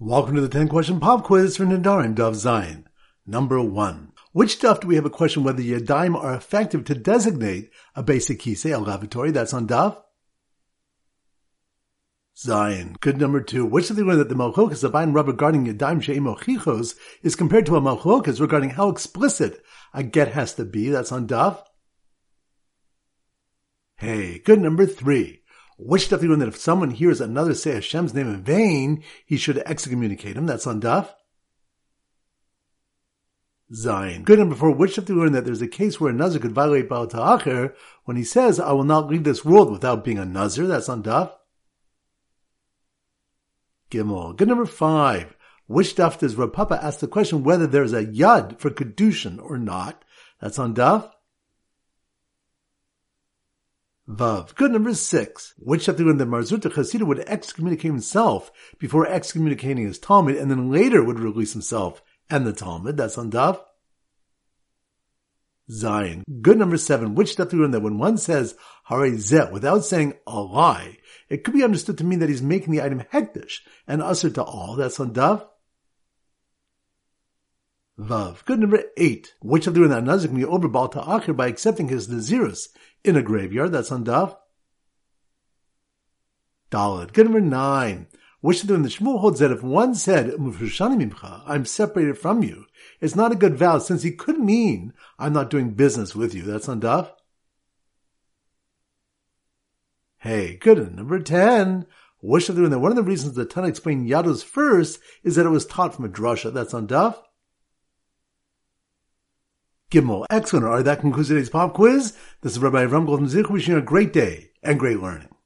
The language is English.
Welcome to the 10 question pop quiz for Nedarim Daf Zayin. Number one. Which stuff do we have a question whether Yadayim are effective to designate a beis hakisei, a lavatory? That's on Daf. Zayin. Good number two. Which of the one that the Machlokas Ein Rub regarding Yadayim She'im Chichos is compared to a Machlokas regarding how explicit a get has to be? That's on Daf. Hey, good number three. Which you learn that if someone hears another say Hashem's name in vain, he should excommunicate him? That's on Daf. Zayin. Good number four. Which you learn that there's a case where a Nazir could violate Baal Ta'acher when he says, I will not leave this world without being a Nazir? That's on Daf. Gimel. Good number five. Which daf does Rav Papa ask the question whether there's a yad for kedushin or not? That's on daf. Vav. Good number six. Which chapter when the Mar Zutra Chasida would excommunicate himself before excommunicating his talmid and then later would release himself and the talmid. That's on Daf. Zayin. Good number seven. Which chapter when that when one says Hare Zeh without saying a lie, it could be understood to mean that he's making the item hekdesh and usher to all. That's on Daf. Vav. Good number eight. Which of the that nazik me over Baal Ta'achir by accepting his nazirus in a graveyard. That's on Daf. Dalet. Good number nine. Which of the the Shmuel holds that if one said, I'm separated from you, it's not a good vow since he could mean, I'm not doing business with you. That's on Daf. Hey, good. Number 10. Which of the that one of the reasons the Tana explained Yados first is that it was taught from a drasha. That's on Daf. Gimel. Excellent. All right, that concludes today's pop quiz. This is Rabbi Avram Golden Zich wishing you a great day and great learning.